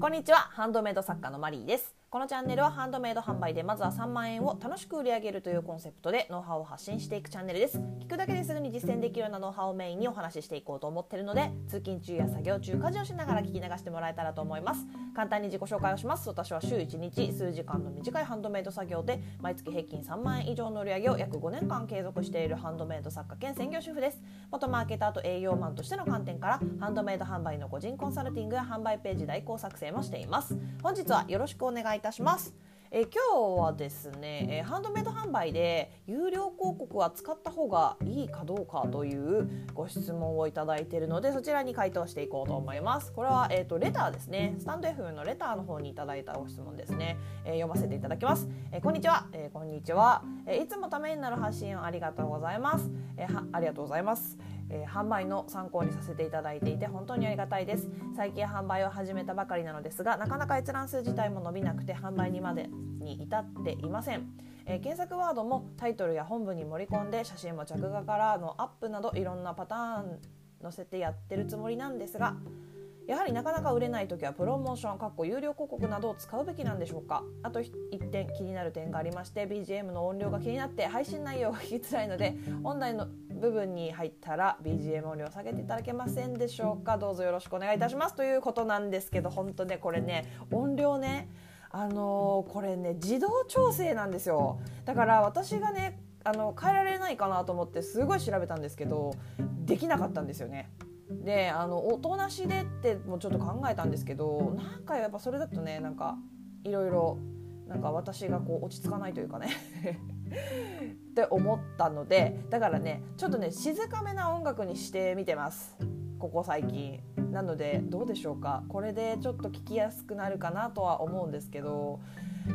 こんにちは。ハンドメイド作家のマリーです。このチャンネルはハンドメイド販売でまずは3万円を楽しく売り上げるというコンセプトでノウハウを発信していくチャンネルです。聞くだけですぐに実践できるようなノウハウをメインにお話ししていこうと思ってるので通勤中や作業中家事をしながら聞き流してもらえたらと思います。簡単に自己紹介をします。私は週1日数時間の短いハンドメイド作業で毎月平均3万円以上の売り上げを約5年間継続しているハンドメイド作家兼専業主婦です。元マーケターと営業マンとしての観点からハンドメイド販売の個人コンサルティングや販売ページ代行作成もしています。本日はよろしくお願いいたします。え今日はですね、えハンドメイド販売で有料広告は使った方がいいかどうかというご質問をいただいているのでそちらに回答していこうと思います。これは、えーと、レターですね。スタンド F のレターの方にいただいたご質問ですね、えー、読ませていただきます、えー、こんにちは、えー、こんにちは、えいつもためになる発信をありがとうございます、えはありがとうございます。えー、販売の参考にさせていただいていて本当にありがたいです。最近販売を始めたばかりなのですがなかなか閲覧数自体も伸びなくて販売にまでに至っていません、えー、検索ワードもタイトルや本文に盛り込んで写真も着画からのアップなどいろんなパターン載せてやってるつもりなんですがやはりなかなか売れない時はプロモーションかっこ有料広告などを使うべきなんでしょうか。あと1点気になる点がありまして BGM の音量が気になって配信内容が聞きづらいので本題の部分に入ったら BGM 音量下げていただけませんでしょうか。どうぞよろしくお願いいたします。ということなんですけど本当ねこれね音量ねあのー、これね自動調整なんですよ。だから私がねあの変えられないかなと思ってすごい調べたんですけどできなかったんですよね。であの音なしでってもちょっと考えたんですけどなんかやっぱそれだとねなんかいろいろなんか私がこう落ち着かないというかね って思ったのでだからねちょっとね静かめな音楽にしてみてます。ここ最近。なのでどうでしょうか。これでちょっと聞きやすくなるかなとは思うんですけど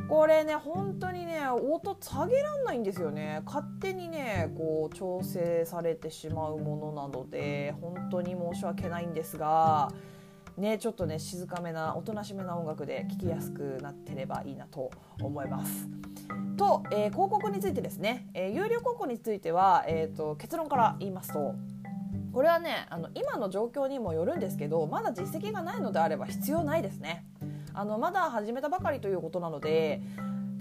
これね本当にね音下げらんないんですよね勝手にねこう調整されてしまうものなので本当に申し訳ないんですがねちょっとね静かめなおとなしめな音楽で聴きやすくなってればいいなと思います。と、えー、広告についてですね、えー、有料広告については、えーと、結論から言いますとこれはねあの今の状況にもよるんですけどまだ実績がないのであれば必要ないですね。あのまだ始めたばかりということなので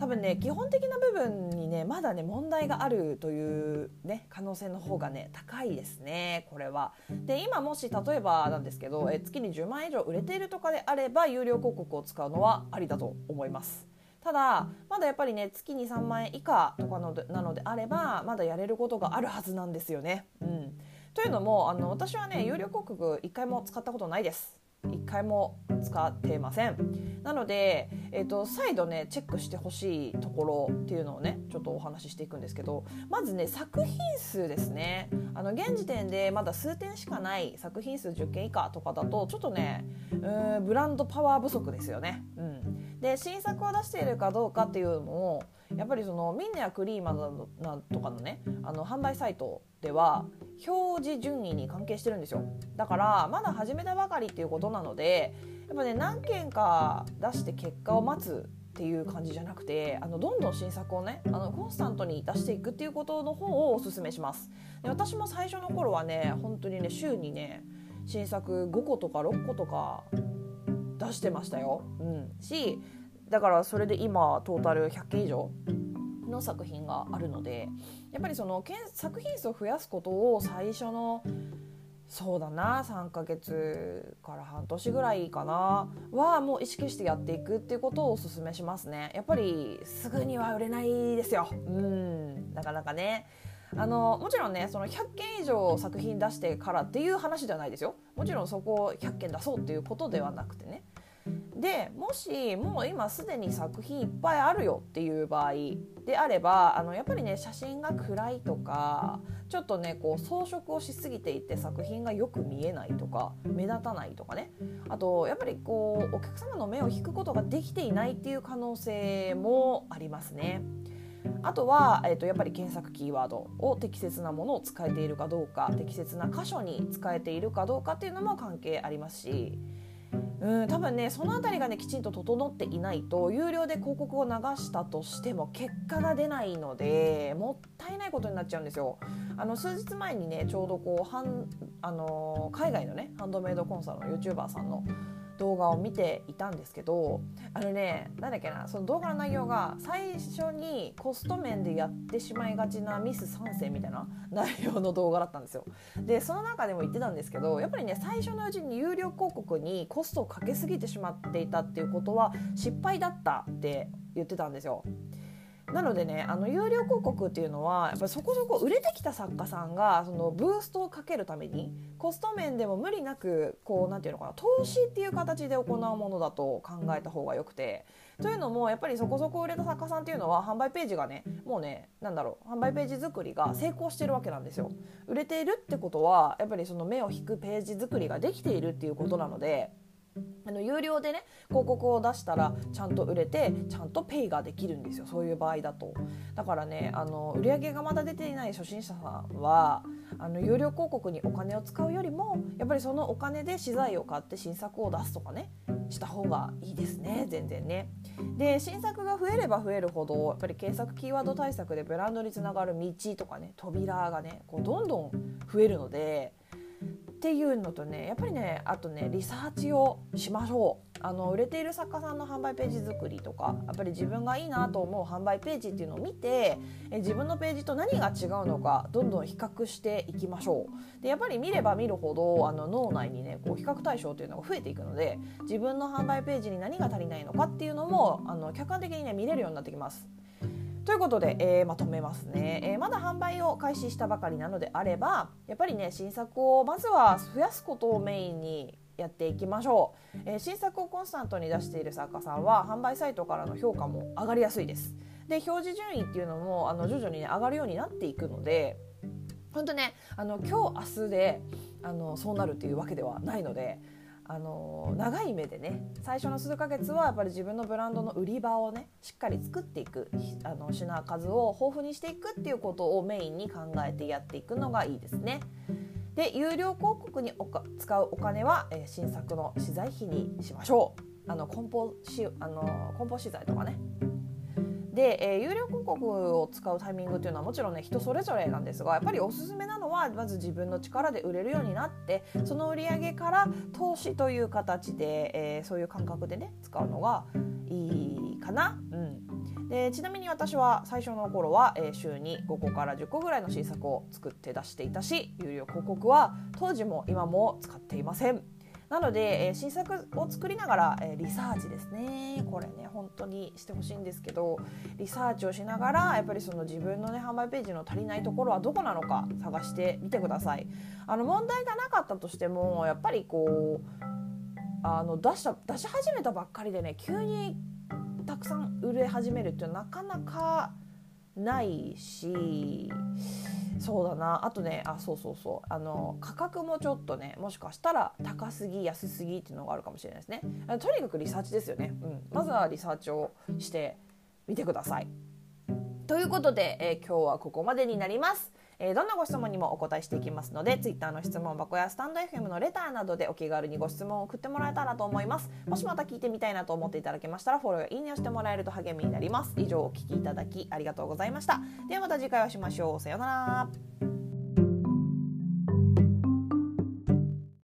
多分ね基本的な部分にねまだね問題があるというね可能性の方がね高いですねこれは。で今もし例えばなんですけどえ月に10万円以上売れているとかであれば有料広告を使うのはありだと思います。ただまだやっぱりね月に3万円以下とかのでなのであればまだやれることがあるはずなんですよね。うん、というのもあの私はね有料広告1回も使ったことないです。1回も使ってません。なので、えーと、再度ねチェックしてほしいところっていうのをねちょっとお話ししていくんですけどまずね作品数ですね。あの現時点でまだ数点しかない作品数10件以下とかだとちょっとねうんブランドパワー不足ですよね、うん、で新作を出しているかどうかっていうのもやっぱりそのミンネやクリーマなとかのねあの販売サイトでは表示順位に関係してるんですよ。だからまだ始めたばかりっていうことなのでやっぱね何件か出して結果を待つっていう感じじゃなくてあのどんどん新作をねあのコンスタントに出していくっていうことの方をおすすめします。で私も最初の頃はね本当にね週にね新作5個とか6個とか出してましたよ、うん、しだからそれで今トータル100件以上の作品があるのでやっぱりその作品数を増やすことを最初のそうだな3ヶ月から半年ぐらいかな。はもう意識してやっていくっていうことをおすすめしますね。やっぱりすぐには売れないですよ。うん。なかなかね。あのもちろんねその100件以上作品出してからっていう話ではないですよ。もちろんそこを100件出そうっていうことではなくてねでもしもう今すでに作品いっぱいあるよっていう場合であればあのやっぱりね写真が暗いとかちょっとねこう装飾をしすぎていて作品がよく見えないとか目立たないとかねあとやっぱりこうお客様の目を引くことができていないっていう可能性もありますね。あとは、えーと、とやっぱり検索キーワードを適切なものを使えているかどうか適切な箇所に使えているかどうかっていうのも関係ありますしうん多分ねその辺りがねきちんと整っていないと有料で広告を流したとしても結果が出ないのでもったいないことになっちゃうんですよ。あの数日前にねちょうどこうはんあの海外のねハンドメイドコンサルの YouTuber さんの動画を見ていたんですけどあのねなんだっけなその動画の内容が最初にコスト面でやってしまいがちなミス3世みたいな内容の動画だったんですよ。でその中でも言ってたんですけどやっぱりね最初のうちに有料広告にコストをかけすぎてしまっていたっていうことは失敗だったって言ってたんですよ。なのでねあの有料広告っていうのはやっぱりそこそこ売れてきた作家さんがそのブーストをかけるためにコスト面でも無理なくこうなんていうのかな投資っていう形で行うものだと考えた方がよくて。というのもやっぱりそこそこ売れた作家さんっていうのは販売ページがねもうねなんだろう販売ページ作りが成功してるわけなんですよ。売れているってことはやっぱりその目を引くページ作りができているっていうことなので。あの有料でね広告を出したらちゃんと売れてちゃんとペイができるんですよ。そういう場合だと。だからねあの売り上げがまだ出ていない初心者さんはあの有料広告にお金を使うよりもやっぱりそのお金で資材を買って新作を出すとかねした方がいいですね全然ね。で新作が増えれば増えるほどやっぱり検索キーワード対策でブランドにつながる道とかね扉がねこうどんどん増えるのでっていうのとねやっぱりねあとねリサーチをしましょう。あの売れている作家さんの販売ページ作りとかやっぱり自分がいいなと思う販売ページっていうのを見てえ自分のページと何が違うのかどんどん比較していきましょう。でやっぱり見れば見るほどあの脳内にねこう比較対象っていうのが増えていくので自分の販売ページに何が足りないのかっていうのもあの客観的にね見れるようになってきます。ということで、えー、まとめますね、えー、まだ販売を開始したばかりなのであればやっぱりね新作をまずは増やすことをメインにやっていきましょう、えー、新作をコンスタントに出している作家さんは販売サイトからの評価も上がりやすいです。で表示順位っていうのもあの徐々に、ね、上がるようになっていくので本当ねあの今日明日であのそうなるっていうわけではないのであの長い目でね最初の数ヶ月はやっぱり自分のブランドの売り場をねしっかり作っていくあの品数を豊富にしていくっていうことをメインに考えてやっていくのがいいですね。で有料広告に使うお金は、えー、新作の資材費にしましょう。あの梱包しあの梱包資材とかねで、えー、有料広告を使うタイミングっていうのはもちろんね人それぞれなんですがやっぱりおすすめなのはまず自分の力で売れるようになってその売り上げから投資という形で、えー、そういう感覚でね使うのがいいかな。うんでちなみに私は最初の頃は、えー、週に5個から10個ぐらいの新作を作って出していたし有料広告は当時も今も使っていません。なので、えー、新作を作りながら、えー、リサーチですねこれね本当にしてほしいんですけどリサーチをしながらやっぱりその自分のね販売ページの足りないところはどこなのか探してみてください。あの問題がなかったとしてもやっぱりこうあの出した出し始めたばっかりでね急にたくさん売れ始めるっていうのはなかなかないしそうだな。あとねあそうそうそう。あの価格もちょっとねもしかしたら高すぎ安すぎっていうのがあるかもしれないですね。とにかくリサーチですよね、うん、まずはリサーチをしてみてください。ということで、えー、今日はここまでになりますえー、どんなご質問にもお答えしていきますので Twitter の質問箱やスタンド FM のレターなどでお気軽にご質問を送ってもらえたらと思います。もしまた聞いてみたいなと思っていただけましたらフォローやいいねをしてもらえると励みになります。以上お聞きいただきありがとうございました。ではまた次回お会いしましょう。さようなら。